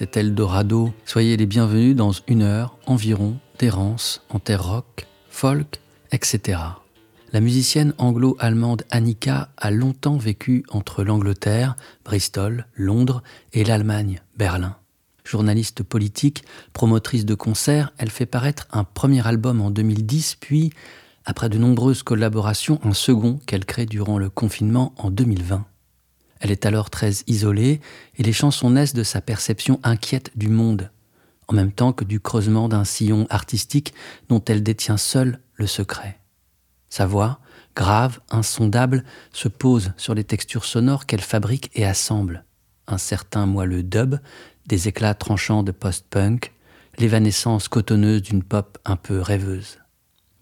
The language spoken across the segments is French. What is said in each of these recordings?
c'est Eldorado. Soyez les bienvenus dans une heure environ d'errance en terre rock, folk, etc. La musicienne anglo-allemande Annika a longtemps vécu entre l'Angleterre, Bristol, Londres et l'Allemagne, Berlin. Journaliste politique, promotrice de concerts, elle fait paraître un premier album en 2010, puis, après de nombreuses collaborations, un second qu'elle crée durant le confinement en 2020. Elle est alors très isolée et les chansons naissent de sa perception inquiète du monde, en même temps que du creusement d'un sillon artistique dont elle détient seule le secret. Sa voix, grave, insondable, se pose sur les textures sonores qu'elle fabrique et assemble. Un certain moelleux dub, des éclats tranchants de post-punk, l'évanescence cotonneuse d'une pop un peu rêveuse.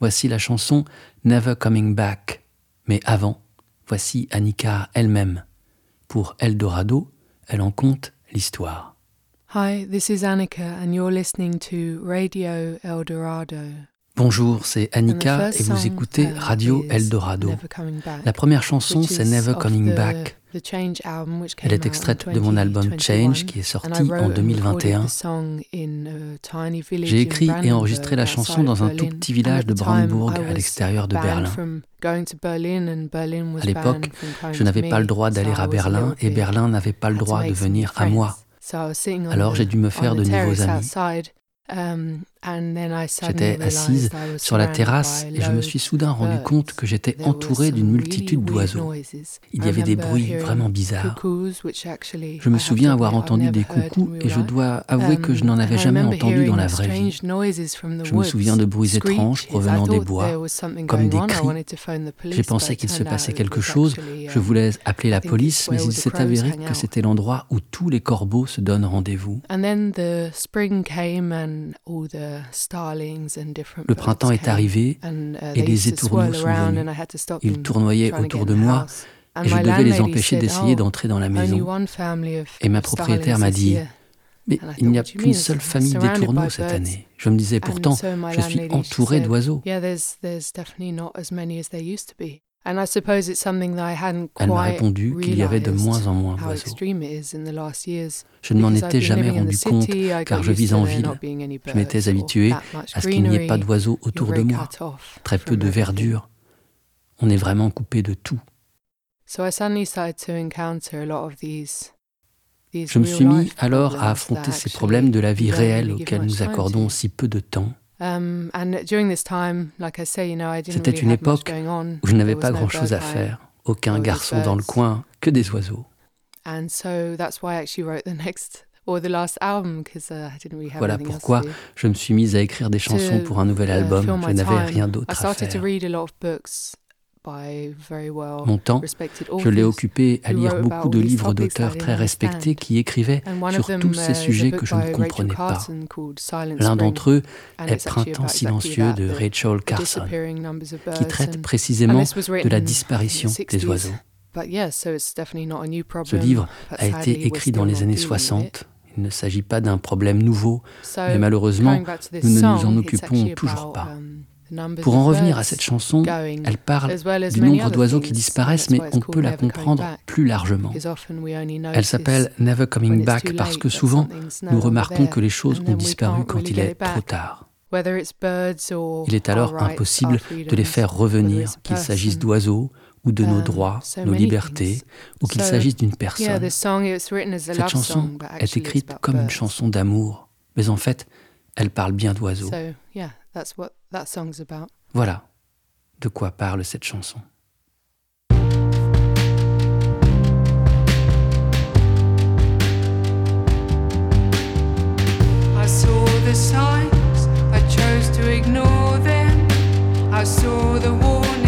Voici la chanson Never Coming Back. Mais avant, voici Annika elle-même. Pour Eldorado, elle en compte l'histoire. Hi, this is Annika and you're listening to Radio Eldorado. Bonjour, c'est Annika et vous écoutez Radio Eldorado. La première chanson, c'est Never Coming Back. Elle est extraite de mon album Change qui est sorti en 2021. J'ai écrit et enregistré la chanson dans un tout petit village de Brandebourg à l'extérieur de Berlin. À l'époque, je n'avais pas le droit d'aller à Berlin et Berlin n'avait pas le droit de venir à moi. Alors j'ai dû me faire de nouveaux amis. Um, j'étais assise sur la terrasse et je me suis soudain rendu compte que j'étais entourée d'une multitude d'oiseaux. Il y avait des bruits vraiment bizarres. Je me souviens avoir entendu des coucous et je dois avouer que je n'en avais jamais entendu dans la vraie vie. Je me souviens de bruits étranges provenant des bois, comme des cris. J'ai pensé qu'il se passait quelque chose. Je voulais appeler la police, mais il s'est avéré que c'était l'endroit où tous les corbeaux se donnent rendez-vous. Le printemps est arrivé uh, et les étourneaux sont venus. Ils tournoyaient autour de moi et je devais les empêcher d'essayer oh, d'entrer dans la maison. Et ma propriétaire m'a dit, mais il n'y a qu'une seule famille d'étourneaux cette année. Je me disais pourtant, je suis entouré d'oiseaux. Elle m'a répondu qu'il y avait de moins en moins d'oiseaux. Je ne m'en étais jamais rendu compte car je vis en ville. Je m'étais habitué à ce qu'il n'y ait pas d'oiseaux autour de moi, très peu de verdure. On est vraiment coupé de tout. Je me suis mis alors à affronter ces problèmes de la vie réelle auxquels nous accordons si peu de temps c'était une époque où je n'avais pas grand-chose à faire, aucun garçon dans le coin, que des oiseaux. Voilà pourquoi je me suis mise à écrire des chansons pour un nouvel uh, album. Je n'avais rien d'autre à faire. Mon temps, je l'ai occupé à lire beaucoup de livres d'auteurs très respectés qui écrivaient sur tous ces uh, sujets que je ne comprenais pas. L'un d'entre eux est Printemps silencieux de Rachel Carson, qui traite précisément de la disparition des oiseaux. Ce livre a été écrit dans les années 60. Il ne s'agit pas d'un problème nouveau, mais malheureusement, nous ne nous en occupons toujours pas. Pour en revenir à cette chanson, elle parle du nombre d'oiseaux qui disparaissent, mais on peut la comprendre plus largement. Elle s'appelle Never Coming Back parce que souvent, nous remarquons que les choses ont disparu quand il est trop tard. Il est alors impossible de les faire revenir, qu'il s'agisse d'oiseaux ou de nos um, droits, nos libertés, ou qu'il s'agisse d'une personne. Cette chanson est écrite comme une chanson d'amour, mais en fait, elle parle bien d'oiseaux. Voilà de quoi parle cette chanson? I saw the signs, I chose to ignore them. I saw the warnings,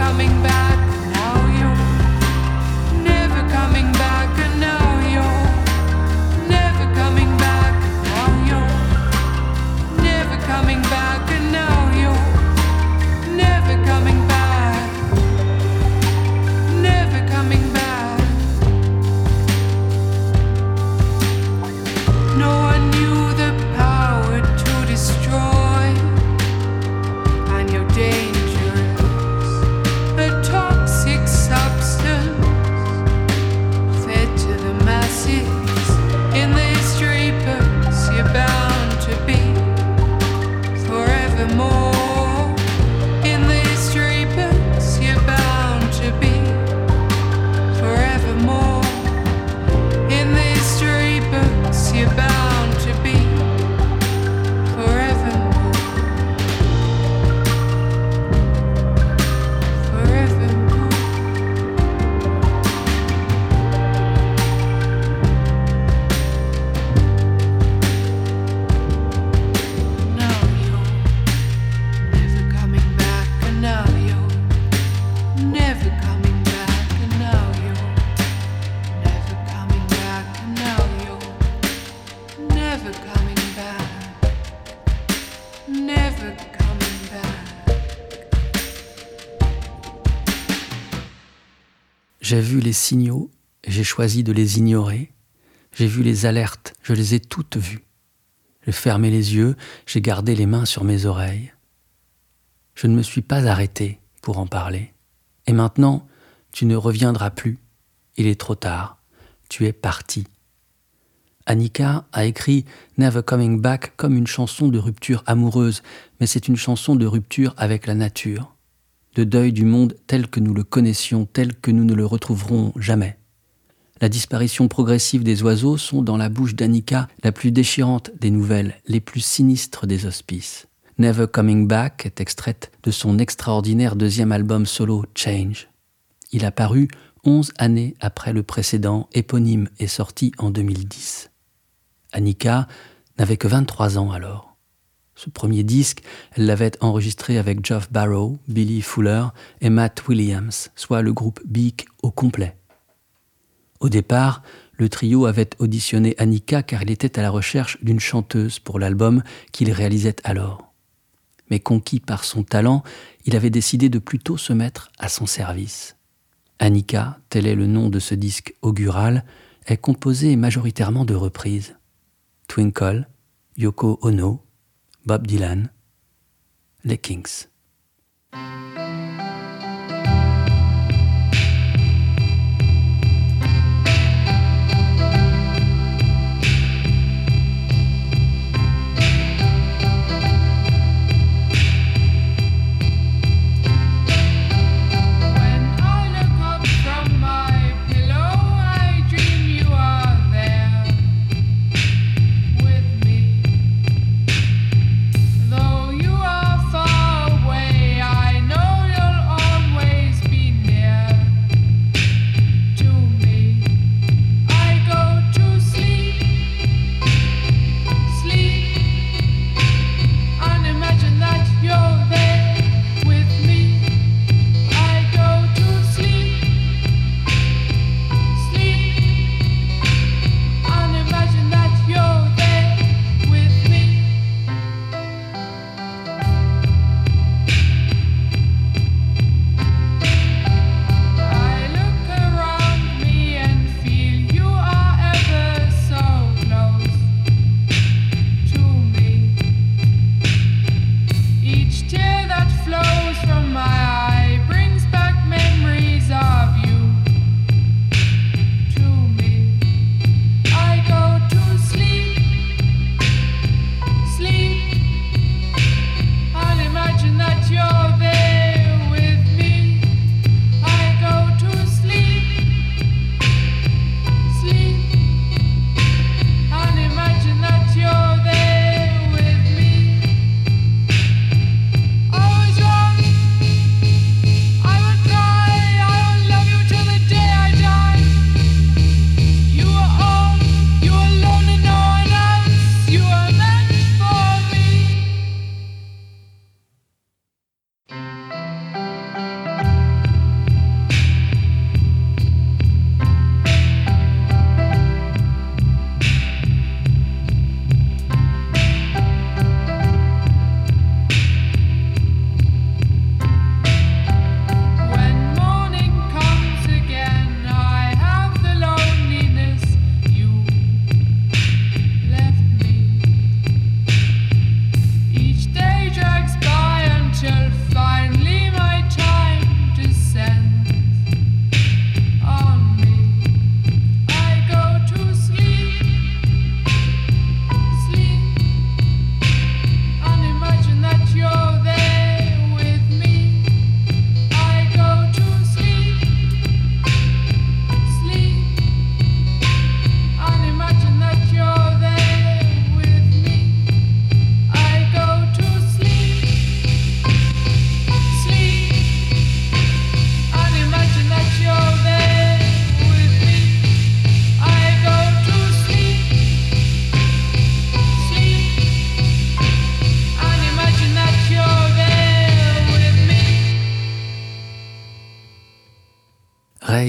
coming back, les signaux j'ai choisi de les ignorer. J'ai vu les alertes, je les ai toutes vues. J'ai fermé les yeux, j'ai gardé les mains sur mes oreilles. Je ne me suis pas arrêté pour en parler. Et maintenant, tu ne reviendras plus. Il est trop tard. Tu es parti. Annika a écrit Never Coming Back comme une chanson de rupture amoureuse, mais c'est une chanson de rupture avec la nature, de deuil du monde tel que nous le connaissions, tel que nous ne le retrouverons jamais. La disparition progressive des oiseaux sont dans la bouche d'Annika la plus déchirante des nouvelles, les plus sinistres des hospices. Never Coming Back est extraite de son extraordinaire deuxième album solo Change. Il a paru 11 années après le précédent, éponyme et sorti en 2010. Annika n'avait que 23 ans alors. Ce premier disque, elle l'avait enregistré avec Geoff Barrow, Billy Fuller et Matt Williams, soit le groupe Beak au complet. Au départ, le trio avait auditionné Annika car il était à la recherche d'une chanteuse pour l'album qu'il réalisait alors. Mais conquis par son talent, il avait décidé de plutôt se mettre à son service. Annika, tel est le nom de ce disque augural, est composé majoritairement de reprises. Twinkle, Yoko Ono, Bob Dylan, les Kings.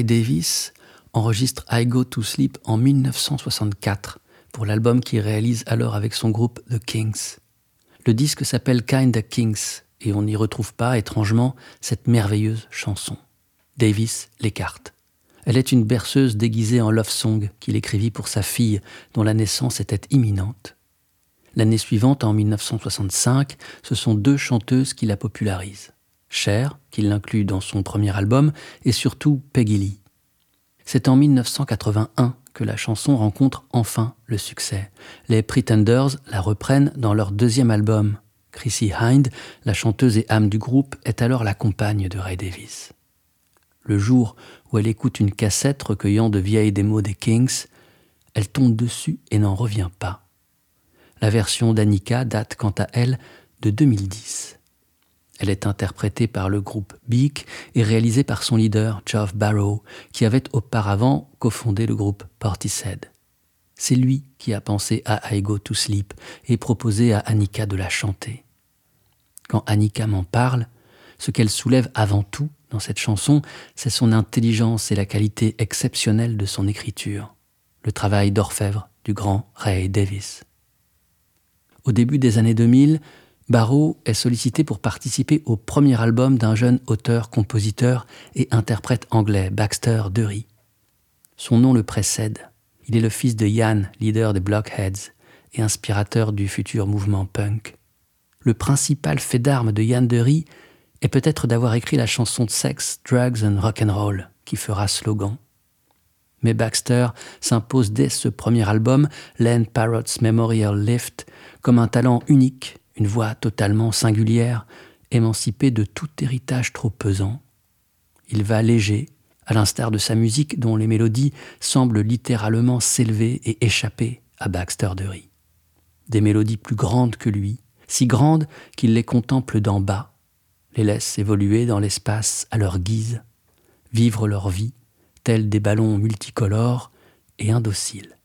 Davis enregistre I Go to Sleep en 1964 pour l'album qu'il réalise alors avec son groupe The Kings. Le disque s'appelle Kinda Kings et on n'y retrouve pas, étrangement, cette merveilleuse chanson. Davis l'écarte. Elle est une berceuse déguisée en love song qu'il écrivit pour sa fille dont la naissance était imminente. L'année suivante, en 1965, ce sont deux chanteuses qui la popularisent. Cher, qui l'inclut dans son premier album, et surtout Peggy Lee. C'est en 1981 que la chanson rencontre enfin le succès. Les Pretenders la reprennent dans leur deuxième album. Chrissy Hind, la chanteuse et âme du groupe, est alors la compagne de Ray Davis. Le jour où elle écoute une cassette recueillant de vieilles démos des Kings, elle tombe dessus et n'en revient pas. La version d'Annika date quant à elle de 2010. Elle est interprétée par le groupe Beak et réalisée par son leader, Geoff Barrow, qui avait auparavant cofondé le groupe Portishead. C'est lui qui a pensé à I Go to Sleep et proposé à Annika de la chanter. Quand Annika m'en parle, ce qu'elle soulève avant tout dans cette chanson, c'est son intelligence et la qualité exceptionnelle de son écriture, le travail d'orfèvre du grand Ray Davis. Au début des années 2000, Barrow est sollicité pour participer au premier album d'un jeune auteur-compositeur et interprète anglais, Baxter Dury. Son nom le précède. Il est le fils de Ian, leader des Blockheads et inspirateur du futur mouvement punk. Le principal fait d'armes de Ian Dury est peut-être d'avoir écrit la chanson de sexe Drugs and Rock'n'Roll qui fera slogan. Mais Baxter s'impose dès ce premier album, Len Parrot's Memorial Lift, comme un talent unique une voix totalement singulière, émancipée de tout héritage trop pesant. Il va léger, à l'instar de sa musique dont les mélodies semblent littéralement s'élever et échapper à Baxter Dury. Des mélodies plus grandes que lui, si grandes qu'il les contemple d'en bas, les laisse évoluer dans l'espace à leur guise, vivre leur vie, tels des ballons multicolores et indociles.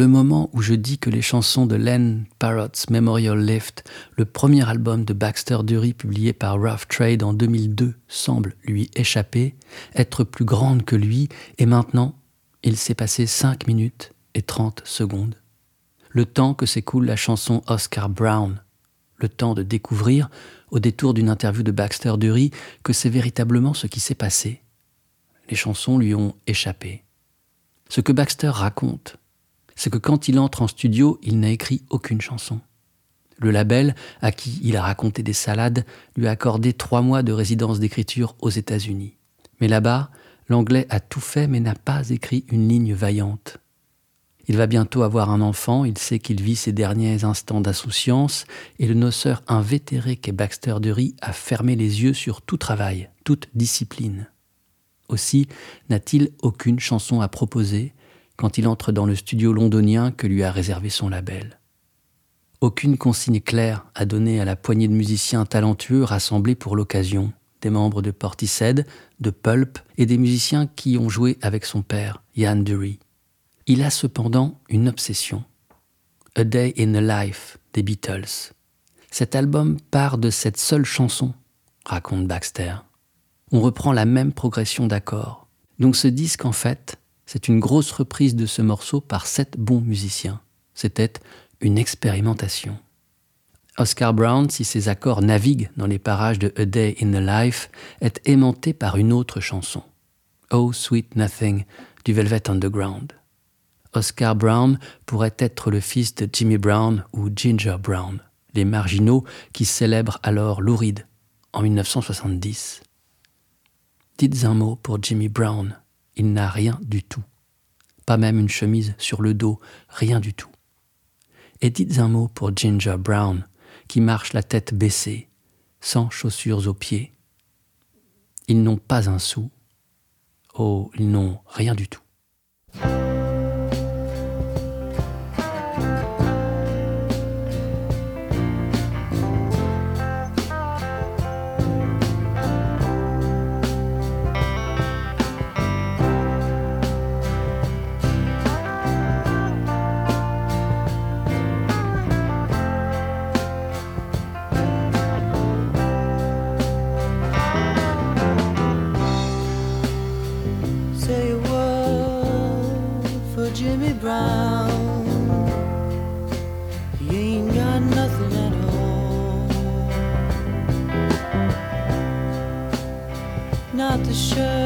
Le moment où je dis que les chansons de Len Parrot's Memorial Lift, le premier album de Baxter Dury publié par Rough Trade en 2002, semblent lui échapper, être plus grandes que lui, et maintenant, il s'est passé 5 minutes et 30 secondes. Le temps que s'écoule la chanson Oscar Brown, le temps de découvrir, au détour d'une interview de Baxter Dury, que c'est véritablement ce qui s'est passé. Les chansons lui ont échappé. Ce que Baxter raconte, c'est que quand il entre en studio, il n'a écrit aucune chanson. Le label, à qui il a raconté des salades, lui a accordé trois mois de résidence d'écriture aux États-Unis. Mais là-bas, l'anglais a tout fait mais n'a pas écrit une ligne vaillante. Il va bientôt avoir un enfant, il sait qu'il vit ses derniers instants d'insouciance, et le noceur invétéré qu'est Baxter Dury a fermé les yeux sur tout travail, toute discipline. Aussi n'a-t-il aucune chanson à proposer, quand il entre dans le studio londonien que lui a réservé son label. Aucune consigne claire à donner à la poignée de musiciens talentueux rassemblés pour l'occasion, des membres de Portishead, de Pulp et des musiciens qui ont joué avec son père, Ian Dury. Il a cependant une obsession. A Day in the Life des Beatles. Cet album part de cette seule chanson, raconte Baxter. On reprend la même progression d'accords. Donc ce disque, en fait, c'est une grosse reprise de ce morceau par sept bons musiciens. C'était une expérimentation. Oscar Brown, si ses accords naviguent dans les parages de A Day in the Life, est aimanté par une autre chanson, Oh Sweet Nothing du Velvet Underground. Oscar Brown pourrait être le fils de Jimmy Brown ou Ginger Brown, les marginaux qui célèbrent alors Louride en 1970. Dites un mot pour Jimmy Brown, il n'a rien du tout. Pas même une chemise sur le dos, rien du tout. Et dites un mot pour Ginger Brown, qui marche la tête baissée, sans chaussures aux pieds. Ils n'ont pas un sou. Oh, ils n'ont rien du tout. the show.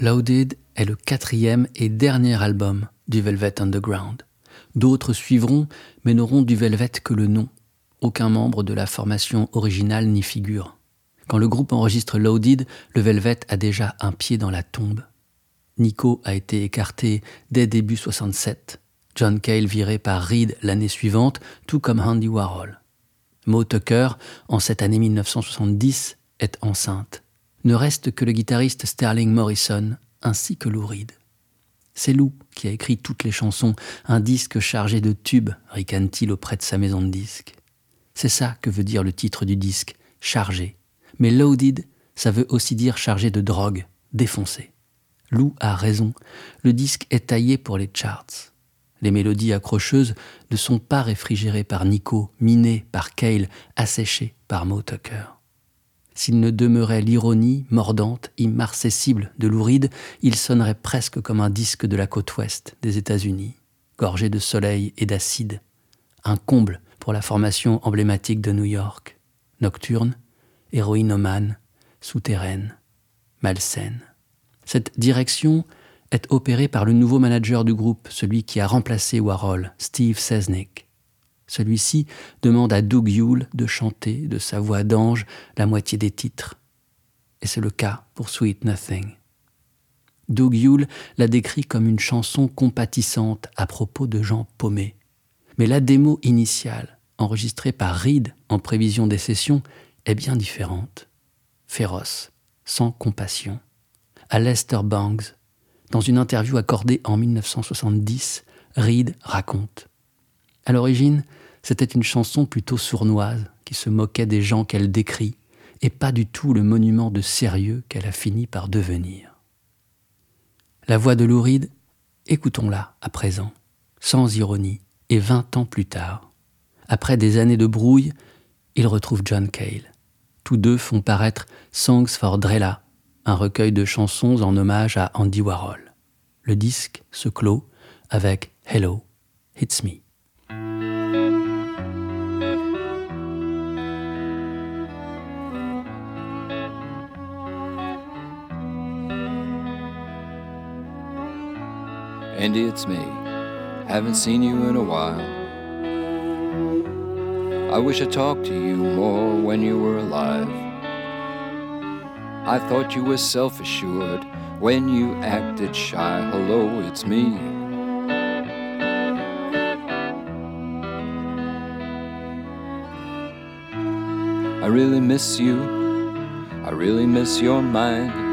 Loaded est le quatrième et dernier album du Velvet Underground. D'autres suivront, mais n'auront du Velvet que le nom. Aucun membre de la formation originale n'y figure. Quand le groupe enregistre Loaded, le Velvet a déjà un pied dans la tombe. Nico a été écarté dès début 67, John Cale viré par Reed l'année suivante, tout comme Andy Warhol. Mo Tucker, en cette année 1970, est enceinte. Ne reste que le guitariste Sterling Morrison ainsi que Lou Reed. C'est Lou qui a écrit toutes les chansons, un disque chargé de tubes, ricane-t-il auprès de sa maison de disques. C'est ça que veut dire le titre du disque, chargé. Mais loaded, ça veut aussi dire chargé de drogue, défoncé. Lou a raison, le disque est taillé pour les charts. Les mélodies accrocheuses ne sont pas réfrigérées par Nico, minées par Cale, asséchées par Mo Tucker. S'il ne demeurait l'ironie mordante, immarcessible de Lou Reed, il sonnerait presque comme un disque de la côte ouest des États-Unis, gorgé de soleil et d'acide. Un comble pour la formation emblématique de New York. Nocturne, héroïnomane, souterraine, malsaine. Cette direction est opéré par le nouveau manager du groupe, celui qui a remplacé Warhol, Steve Sesnick. Celui-ci demande à Doug Yule de chanter de sa voix d'ange la moitié des titres. Et c'est le cas pour Sweet Nothing. Doug Yule l'a décrit comme une chanson compatissante à propos de gens paumés. Mais la démo initiale, enregistrée par Reed en prévision des sessions, est bien différente. Féroce, sans compassion. À Lester Bangs, dans une interview accordée en 1970, Reed raconte. À l'origine, c'était une chanson plutôt sournoise qui se moquait des gens qu'elle décrit et pas du tout le monument de sérieux qu'elle a fini par devenir. La voix de Louride, écoutons-la à présent, sans ironie, et vingt ans plus tard. Après des années de brouille, il retrouve John Cale. Tous deux font paraître Songs for Drella, un recueil de chansons en hommage à Andy Warhol. Le disque se clôt avec Hello, It's Me. Andy, it's me. Haven't seen you in a while. I wish I talked to you more when you were alive. I thought you were self assured when you acted shy. Hello, it's me. I really miss you. I really miss your mind.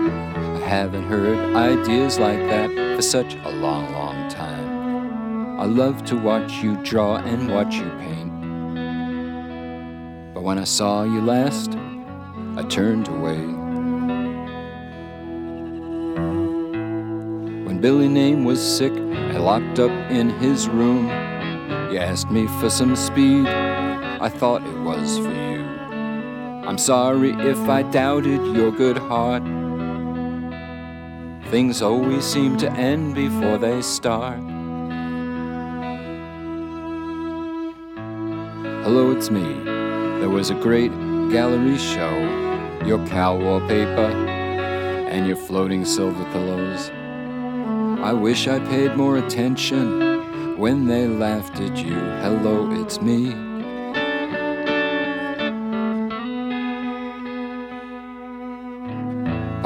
Haven't heard ideas like that for such a long, long time. I love to watch you draw and watch you paint. But when I saw you last, I turned away. When Billy Name was sick and locked up in his room, you asked me for some speed. I thought it was for you. I'm sorry if I doubted your good heart. Things always seem to end before they start. Hello, it's me. There was a great gallery show. Your cow wallpaper and your floating silver pillows. I wish I paid more attention when they laughed at you. Hello, it's me.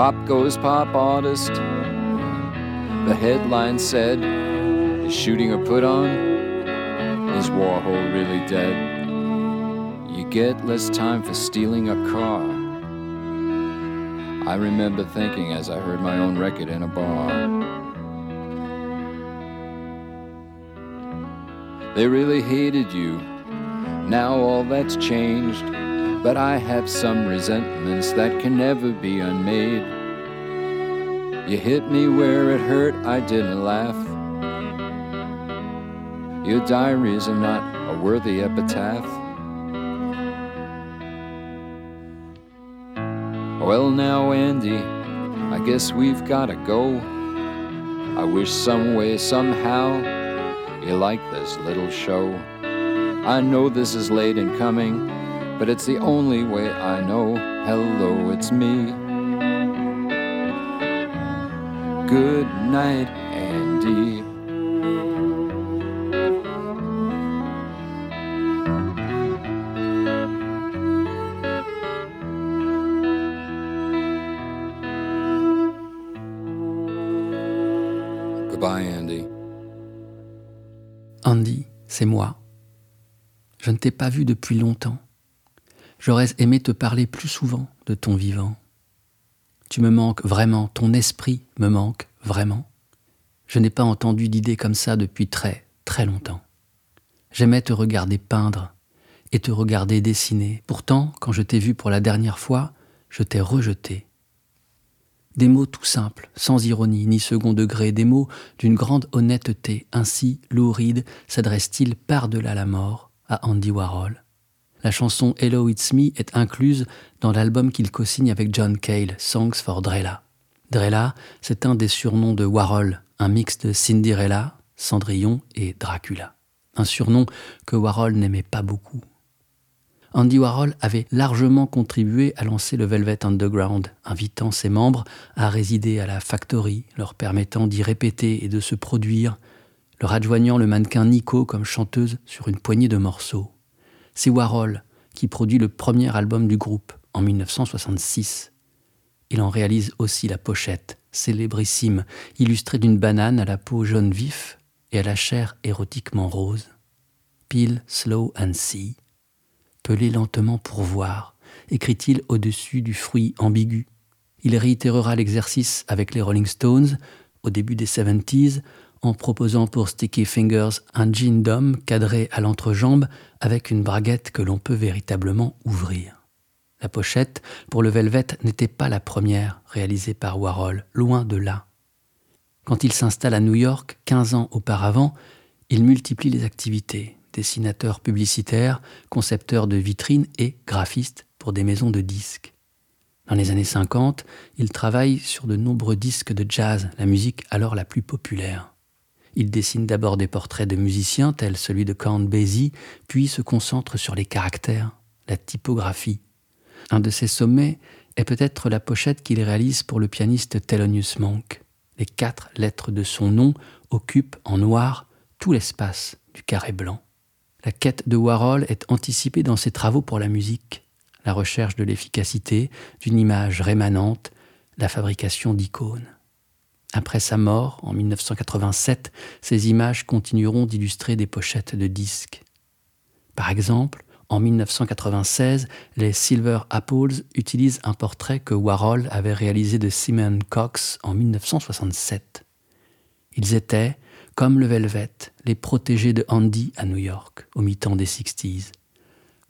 Pop goes pop artist. The headline said, Is shooting a put on? Is Warhol really dead? You get less time for stealing a car. I remember thinking as I heard my own record in a bar. They really hated you. Now all that's changed. But I have some resentments that can never be unmade. You hit me where it hurt, I didn't laugh. Your diaries are not a worthy epitaph. Well, now, Andy, I guess we've gotta go. I wish some way, somehow, you like this little show. I know this is late in coming but it's the only way I know. Hello, it's me. Good night, Andy. Goodbye, Andy. Andy, c'est moi. Je ne t'ai pas vu depuis longtemps. J'aurais aimé te parler plus souvent de ton vivant. Tu me manques vraiment, ton esprit me manque vraiment. Je n'ai pas entendu d'idées comme ça depuis très, très longtemps. J'aimais te regarder peindre et te regarder dessiner. Pourtant, quand je t'ai vu pour la dernière fois, je t'ai rejeté. Des mots tout simples, sans ironie ni second degré, des mots d'une grande honnêteté. Ainsi, Lou Reed s'adresse-t-il par-delà la mort à Andy Warhol. La chanson Hello It's Me est incluse dans l'album qu'il co-signe avec John Cale, Songs for Drella. Drella, c'est un des surnoms de Warhol, un mix de Cinderella, Cendrillon et Dracula. Un surnom que Warhol n'aimait pas beaucoup. Andy Warhol avait largement contribué à lancer le Velvet Underground, invitant ses membres à résider à la factory, leur permettant d'y répéter et de se produire, leur adjoignant le mannequin Nico comme chanteuse sur une poignée de morceaux. C'est Warhol qui produit le premier album du groupe en 1966. Il en réalise aussi la pochette, célébrissime, illustrée d'une banane à la peau jaune vif et à la chair érotiquement rose. Peel slow and see. Peler lentement pour voir, écrit-il au-dessus du fruit ambigu. Il réitérera l'exercice avec les Rolling Stones au début des 70s en proposant pour Sticky Fingers un jean d'homme cadré à l'entrejambe avec une braguette que l'on peut véritablement ouvrir. La pochette pour le Velvet n'était pas la première réalisée par Warhol, loin de là. Quand il s'installe à New York, 15 ans auparavant, il multiplie les activités, dessinateur publicitaire, concepteur de vitrines et graphiste pour des maisons de disques. Dans les années 50, il travaille sur de nombreux disques de jazz, la musique alors la plus populaire. Il dessine d'abord des portraits de musiciens tels celui de Count Basie, puis se concentre sur les caractères, la typographie. Un de ses sommets est peut-être la pochette qu'il réalise pour le pianiste Thelonious Monk. Les quatre lettres de son nom occupent en noir tout l'espace du carré blanc. La quête de Warhol est anticipée dans ses travaux pour la musique, la recherche de l'efficacité, d'une image rémanente, la fabrication d'icônes. Après sa mort, en 1987, ces images continueront d'illustrer des pochettes de disques. Par exemple, en 1996, les Silver Apples utilisent un portrait que Warhol avait réalisé de Simon Cox en 1967. Ils étaient, comme le Velvet, les protégés de Andy à New York, au mi-temps des 60s.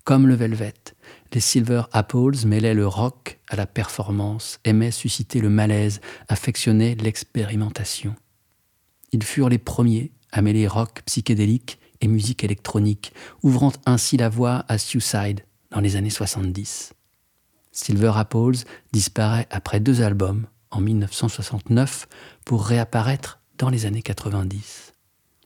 Comme le Velvet, les Silver Apples mêlaient le rock à la performance, aimaient susciter le malaise, affectionnaient l'expérimentation. Ils furent les premiers à mêler rock psychédélique et musique électronique, ouvrant ainsi la voie à Suicide dans les années 70. Silver Apples disparaît après deux albums, en 1969, pour réapparaître dans les années 90.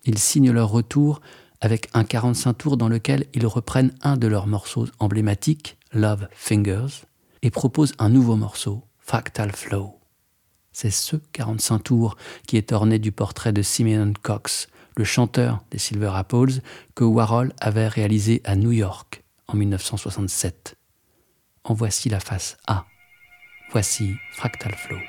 Ils signent leur retour avec un 45 tours dans lequel ils reprennent un de leurs morceaux emblématiques, Love Fingers, et proposent un nouveau morceau, Fractal Flow. C'est ce 45 tours qui est orné du portrait de Simeon Cox, le chanteur des Silver Apples, que Warhol avait réalisé à New York en 1967. En voici la face A. Voici Fractal Flow.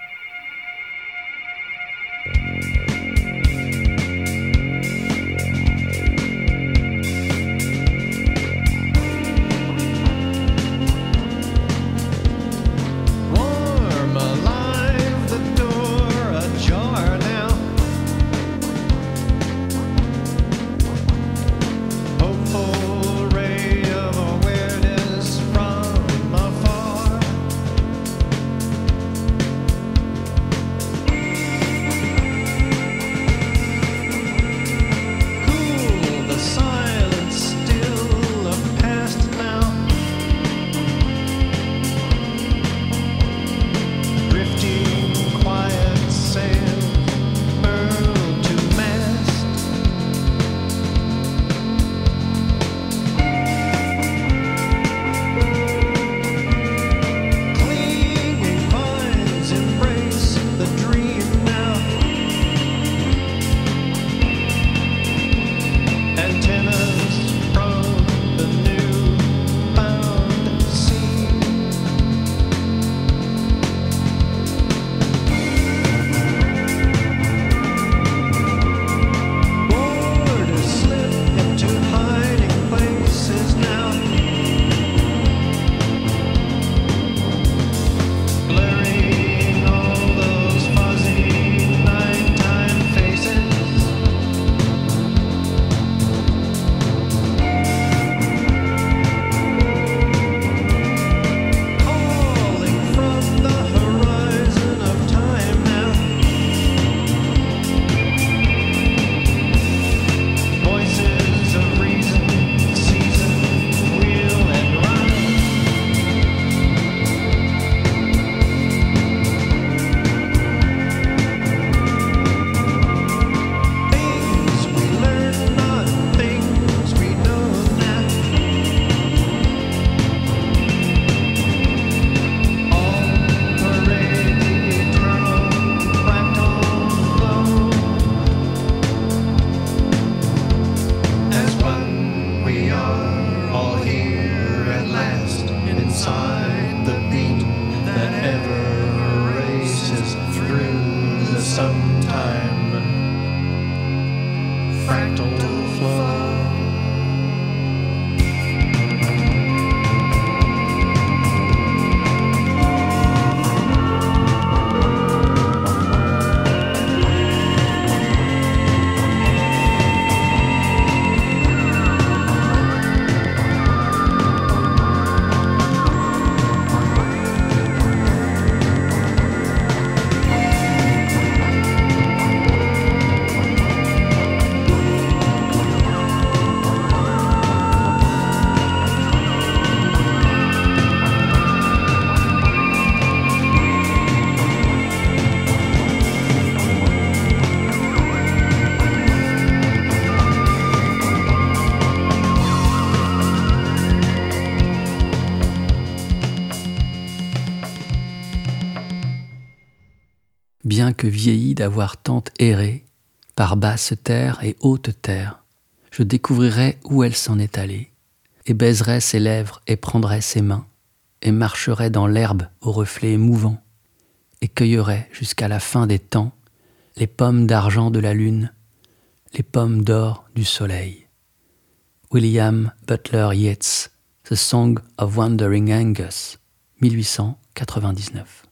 Que vieilli d'avoir tant erré, par basse terre et haute terre, je découvrirai où elle s'en est allée, et baiserai ses lèvres et prendrai ses mains, et marcherai dans l'herbe au reflet mouvant, et cueillerai jusqu'à la fin des temps les pommes d'argent de la lune, les pommes d'or du soleil. William Butler Yeats, The Song of Wandering Angus, 1899.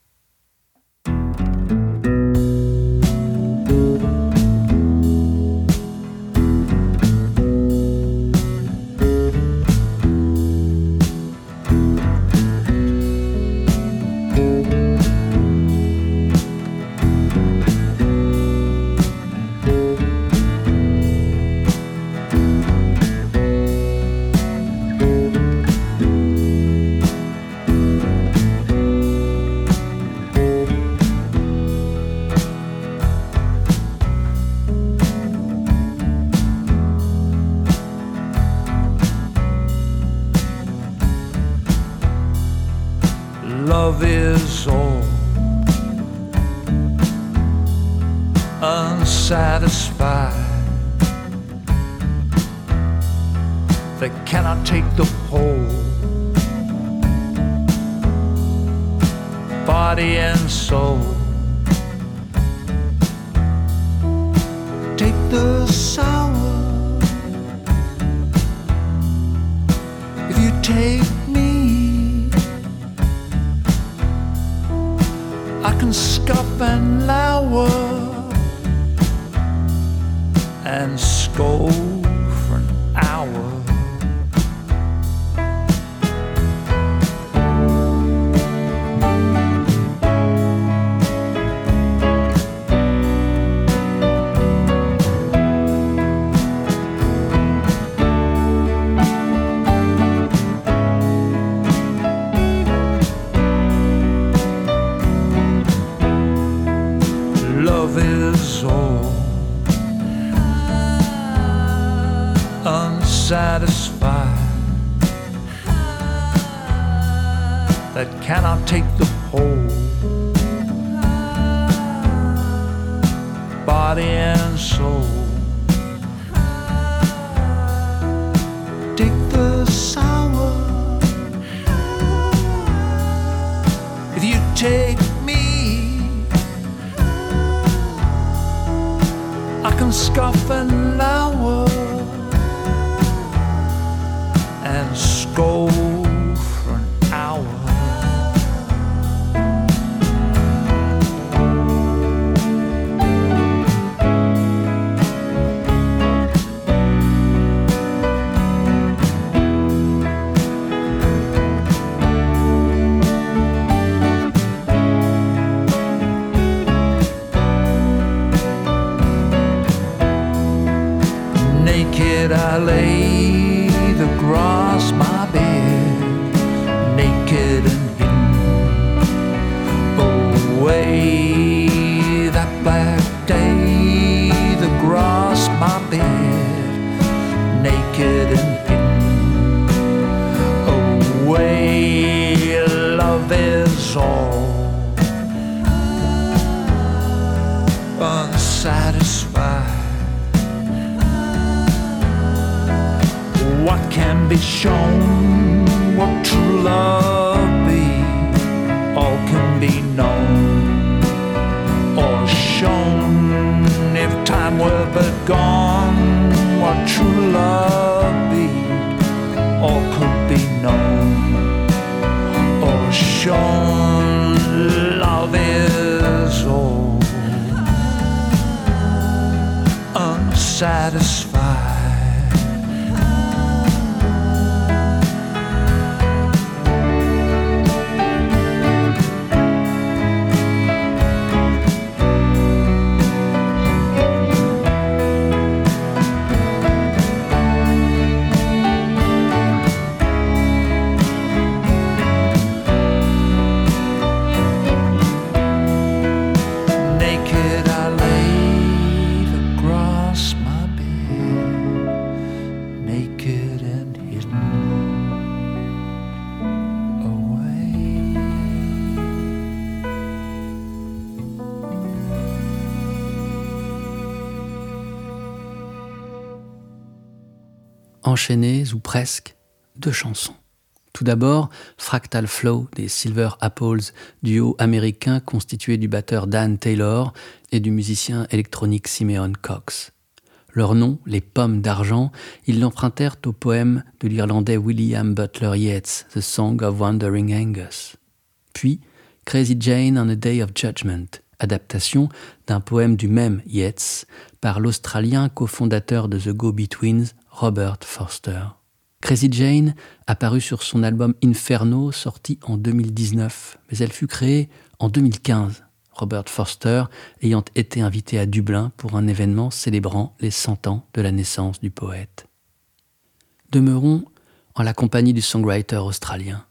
Enchaînées ou presque, deux chansons. Tout d'abord, Fractal Flow des Silver Apples, duo américain constitué du batteur Dan Taylor et du musicien électronique Simeon Cox. Leur nom, les pommes d'argent, ils l'empruntèrent au poème de l'Irlandais William Butler Yeats, The Song of Wandering Angus. Puis, Crazy Jane on a Day of Judgment, adaptation d'un poème du même Yeats par l'Australien cofondateur de The Go-Betweens, Robert Forster. Crazy Jane apparut sur son album Inferno sorti en 2019, mais elle fut créée en 2015, Robert Forster ayant été invité à Dublin pour un événement célébrant les 100 ans de la naissance du poète. Demeurons en la compagnie du songwriter australien.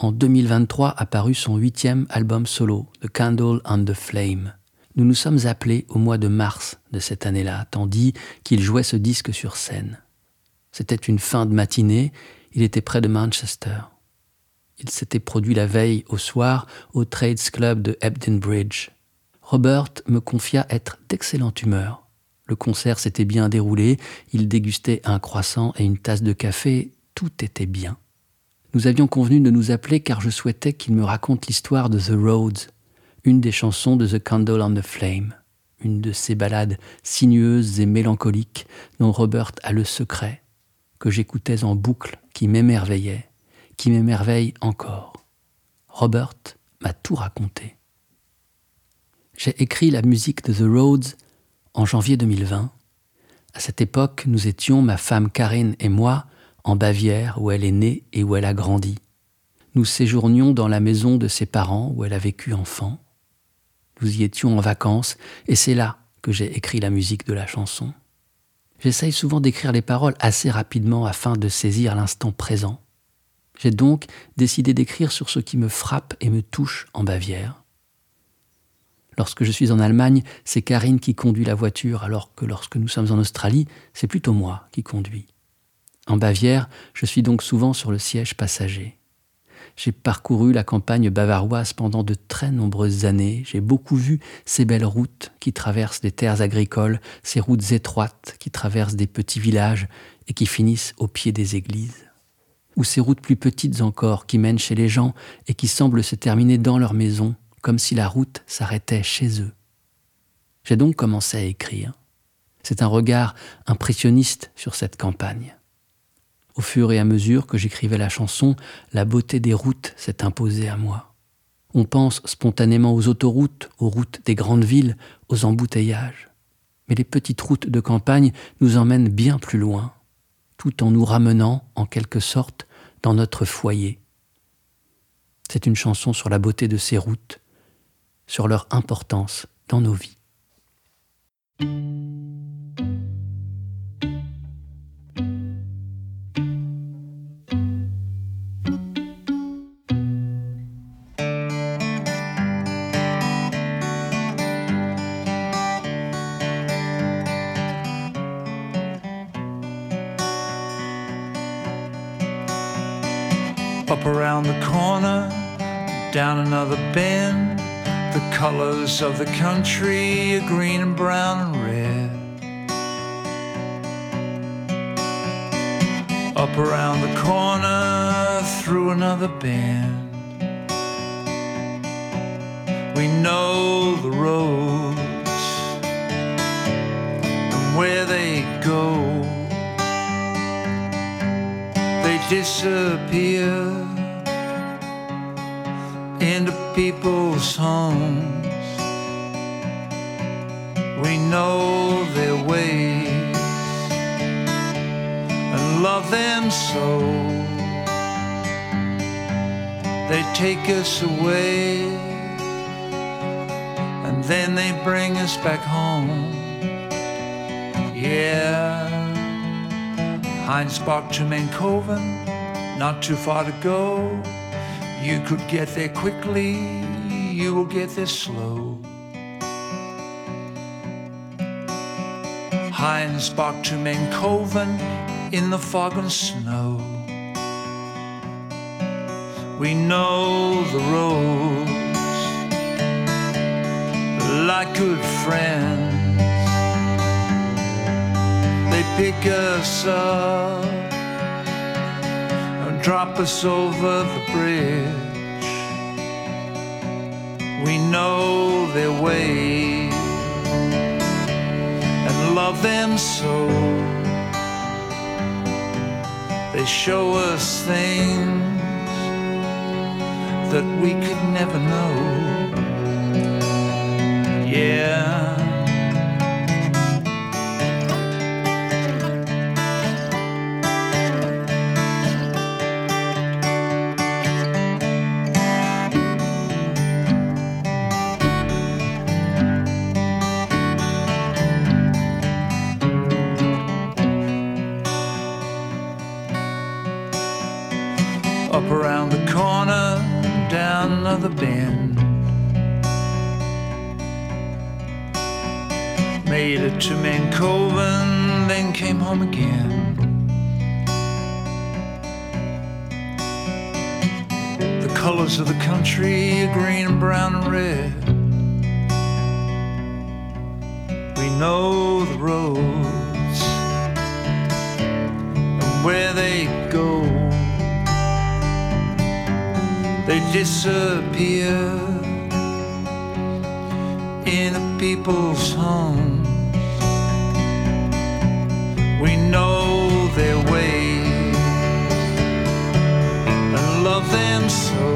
En 2023 apparut son huitième album solo, The Candle and the Flame. Nous nous sommes appelés au mois de mars de cette année-là, tandis qu'il jouait ce disque sur scène. C'était une fin de matinée, il était près de Manchester. Il s'était produit la veille au soir au Trades Club de Ebden Bridge. Robert me confia être d'excellente humeur. Le concert s'était bien déroulé, il dégustait un croissant et une tasse de café, tout était bien. Nous avions convenu de nous appeler car je souhaitais qu'il me raconte l'histoire de The Roads, une des chansons de The Candle on the Flame, une de ces ballades sinueuses et mélancoliques dont Robert a le secret, que j'écoutais en boucle, qui m'émerveillait, qui m'émerveille encore. Robert m'a tout raconté. J'ai écrit la musique de The Roads en janvier 2020. À cette époque, nous étions, ma femme Karine et moi, en Bavière, où elle est née et où elle a grandi. Nous séjournions dans la maison de ses parents, où elle a vécu enfant. Nous y étions en vacances, et c'est là que j'ai écrit la musique de la chanson. J'essaye souvent d'écrire les paroles assez rapidement afin de saisir l'instant présent. J'ai donc décidé d'écrire sur ce qui me frappe et me touche en Bavière. Lorsque je suis en Allemagne, c'est Karine qui conduit la voiture, alors que lorsque nous sommes en Australie, c'est plutôt moi qui conduis. En Bavière, je suis donc souvent sur le siège passager. J'ai parcouru la campagne bavaroise pendant de très nombreuses années. J'ai beaucoup vu ces belles routes qui traversent des terres agricoles, ces routes étroites qui traversent des petits villages et qui finissent au pied des églises. Ou ces routes plus petites encore qui mènent chez les gens et qui semblent se terminer dans leur maison, comme si la route s'arrêtait chez eux. J'ai donc commencé à écrire. C'est un regard impressionniste sur cette campagne. Au fur et à mesure que j'écrivais la chanson, la beauté des routes s'est imposée à moi. On pense spontanément aux autoroutes, aux routes des grandes villes, aux embouteillages. Mais les petites routes de campagne nous emmènent bien plus loin, tout en nous ramenant, en quelque sorte, dans notre foyer. C'est une chanson sur la beauté de ces routes, sur leur importance dans nos vies. Up around the corner, down another bend. The colors of the country are green and brown and red. Up around the corner, through another bend. We know the roads disappear into people's homes. We know their ways and love them so. They take us away and then they bring us back home. Yeah. Heinz Park to Mankoven, not too far to go. You could get there quickly, you will get there slow. Heinz Park to Mankoven in the fog and snow. We know the roads like good friends pick us up and drop us over the bridge. We know their way and love them so. They show us things that we could never know. Yeah. Again. The colors of the country are green and brown and red. We know the roads and where they go they disappear in the people's homes. We know their ways and love them so.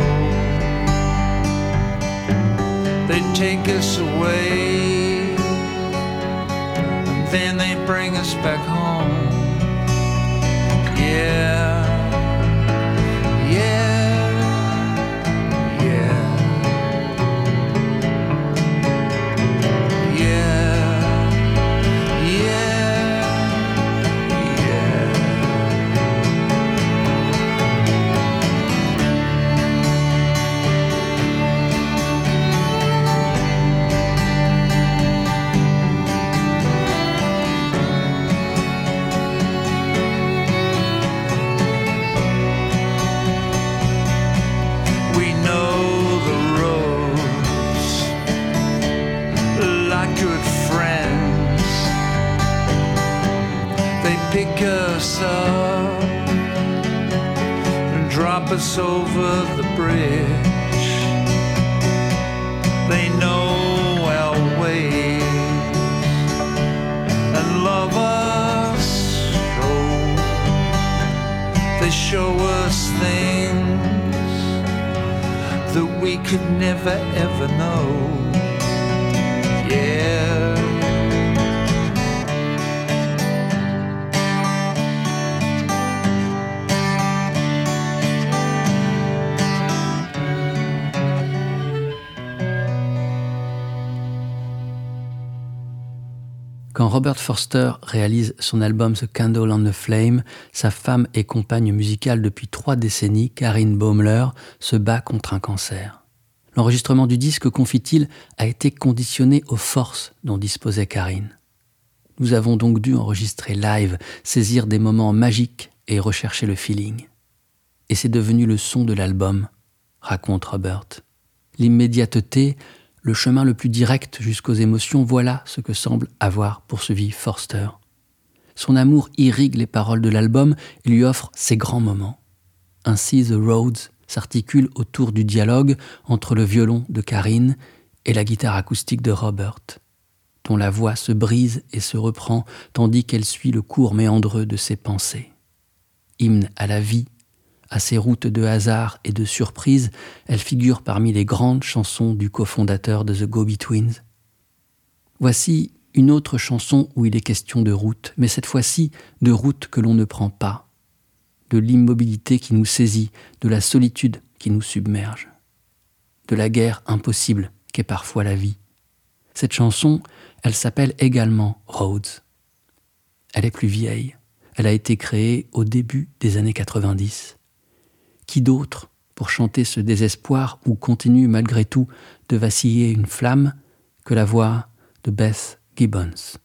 They take us away and then they bring us back home. Yeah. Us over the bridge. They know our ways and love us so. They show us things that we could never ever know. Quand Robert Forster réalise son album The Candle on the Flame, sa femme et compagne musicale depuis trois décennies, Karine Baumler, se bat contre un cancer. L'enregistrement du disque, confie-t-il, a été conditionné aux forces dont disposait Karine. Nous avons donc dû enregistrer live, saisir des moments magiques et rechercher le feeling. Et c'est devenu le son de l'album, raconte Robert. L'immédiateté, le chemin le plus direct jusqu'aux émotions, voilà ce que semble avoir poursuivi Forster. Son amour irrigue les paroles de l'album et lui offre ses grands moments. Ainsi, The Roads s'articule autour du dialogue entre le violon de Karine et la guitare acoustique de Robert, dont la voix se brise et se reprend tandis qu'elle suit le cours méandreux de ses pensées. Hymne à la vie, à ses routes de hasard et de surprise, elle figure parmi les grandes chansons du cofondateur de The Go-Betweens. Voici une autre chanson où il est question de route, mais cette fois-ci de route que l'on ne prend pas, de l'immobilité qui nous saisit, de la solitude qui nous submerge, de la guerre impossible qu'est parfois la vie. Cette chanson, elle s'appelle également Roads. Elle est plus vieille. Elle a été créée au début des années 90. Qui d'autre pour chanter ce désespoir où continue malgré tout de vaciller une flamme que la voix de Beth Gibbons.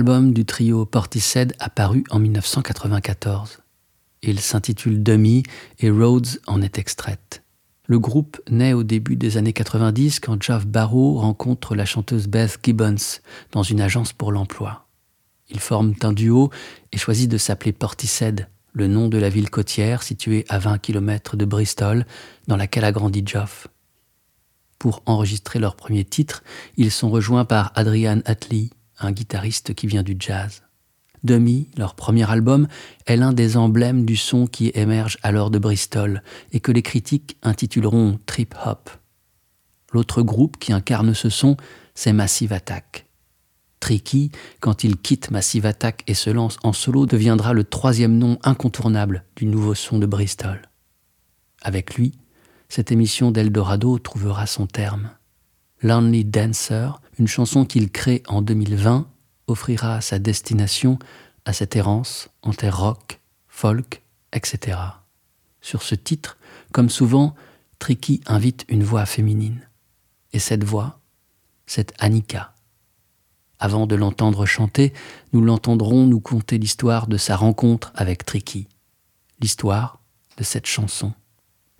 Album du trio Portishead apparu en 1994. Il s'intitule Dummy et Rhodes en est extraite. Le groupe naît au début des années 90 quand Geoff Barrow rencontre la chanteuse Beth Gibbons dans une agence pour l'emploi. Ils forment un duo et choisissent de s'appeler Portishead, le nom de la ville côtière située à 20 km de Bristol, dans laquelle a grandi Geoff. Pour enregistrer leur premier titre, ils sont rejoints par Adrian Atley, un guitariste qui vient du jazz. Demi, leur premier album, est l'un des emblèmes du son qui émerge alors de Bristol et que les critiques intituleront trip hop. L'autre groupe qui incarne ce son, c'est Massive Attack. Tricky, quand il quitte Massive Attack et se lance en solo, deviendra le troisième nom incontournable du nouveau son de Bristol. Avec lui, cette émission d'Eldorado trouvera son terme. Lonely Dancer, une chanson qu'il crée en 2020, offrira sa destination à cette errance en terre rock, folk, etc. Sur ce titre, comme souvent, Tricky invite une voix féminine. Et cette voix, c'est Annika. Avant de l'entendre chanter, nous l'entendrons nous conter l'histoire de sa rencontre avec Tricky, l'histoire de cette chanson.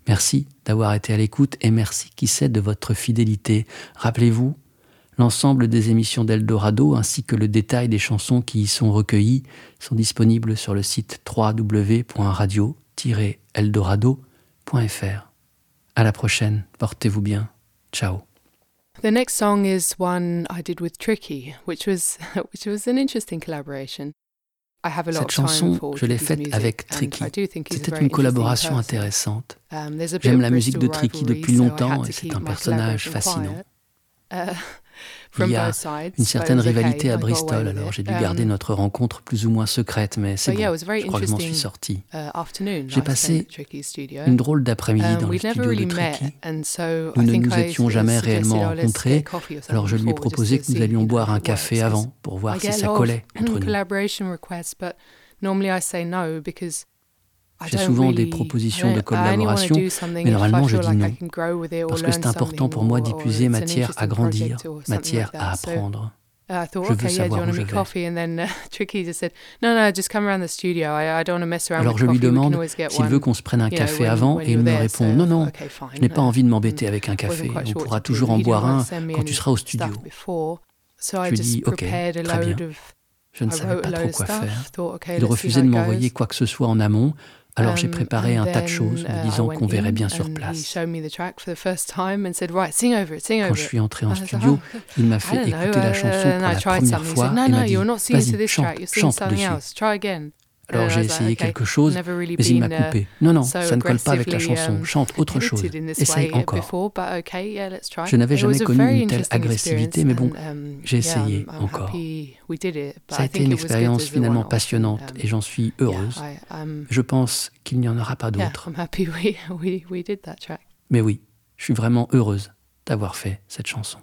Merci d'avoir été à l'écoute et merci qui sait de votre fidélité. Rappelez-vous, l'ensemble des émissions d'Eldorado ainsi que le détail des chansons qui y sont recueillies sont disponibles sur le site www.radio-eldorado.fr. À la prochaine, portez-vous bien. Ciao. The next song is one I did with Tricky, which was which was an interesting collaboration. I have a lot Cette chanson, je l'ai faite avec Tricky. C'était une collaboration intéressante. Um, J'aime la musique de Tricky depuis longtemps et c'est un personnage fascinant. Il y a Une certaine rivalité à Bristol, alors j'ai dû garder Um, notre rencontre plus ou moins secrète, mais c'est bon. Je crois que je m'en suis sorti. uh. J'ai passé. Une drôle d'après-midi Um, dans le studio really de met, Tricky. and so Nous ne nous I étions jamais réellement oh, rencontrés, alors je lui ai proposé que nous allions boire un café avant pour voir si ça collait entre nous. J'ai souvent des propositions I de collaboration, mais normalement, je dis non, Parce que c'est important pour moi d'y something puiser or- or matière à an grandir, matière à apprendre. uh, I thought, Je veux yeah, do you savoir want où to je meet vais. coffee? And then uh, Tricky just said, no, no, just come around the studio. I, I don't want to mess around Alors with je lui coffee. Demande s'il veut qu'on se prenne un you café avant when et il me répond so, non, non, okay, fine. je n'ai pas envie de m'embêter mm, avec un café, on pourra toujours en boire un quand tu seras au studio. So Je lui dis, ok, très bien. Je ne savais pas trop quoi faire. Il refusait de m'envoyer quoi que ce soit en amont, alors j'ai Um, préparé un tas de choses, uh, me I disant qu'on verrait bien sur place. Quand je suis entré en studio, oh, il m'a fait know. écouter la uh, chanson pour la première fois et m'a dit Vas-y, chante, chante dessus. Alors I j'ai essayé quelque chose, mais il m'a uh, coupé. Non, non, ça ne colle pas avec la chanson. um, Chante autre chose. Essaye way encore. Je n'avais jamais connu une telle agressivité, mais bon, and, um, j'ai essayé encore. Ça a été une expérience finalement passionnante um, et j'en suis heureuse. Je pense qu'il n'y en aura pas track. Mais oui, je suis vraiment heureuse d'avoir fait cette chanson.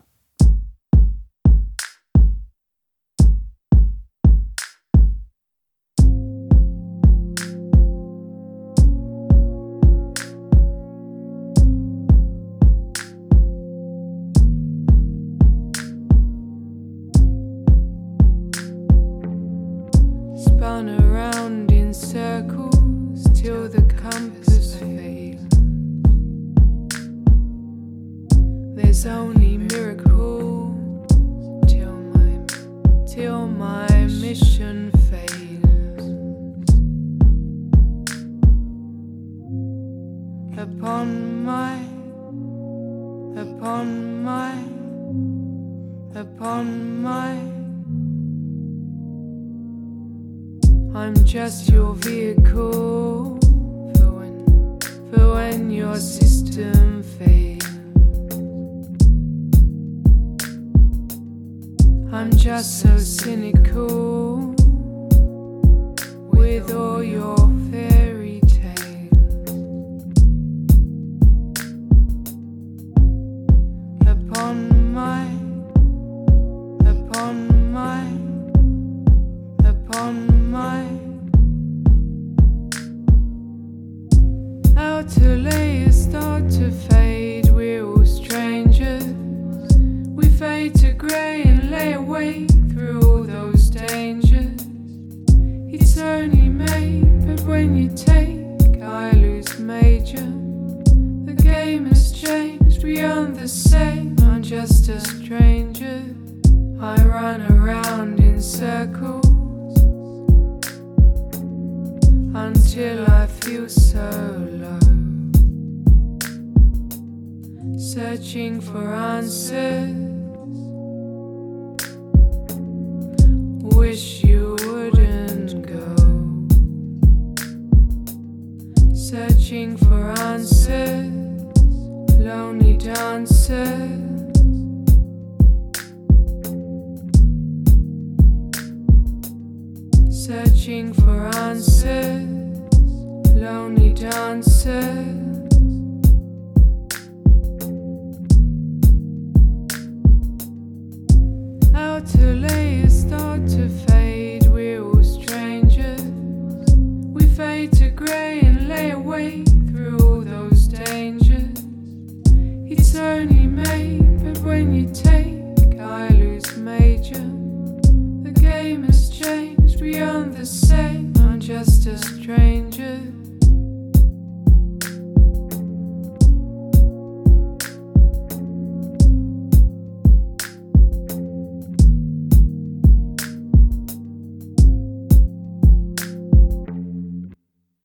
Just so cynical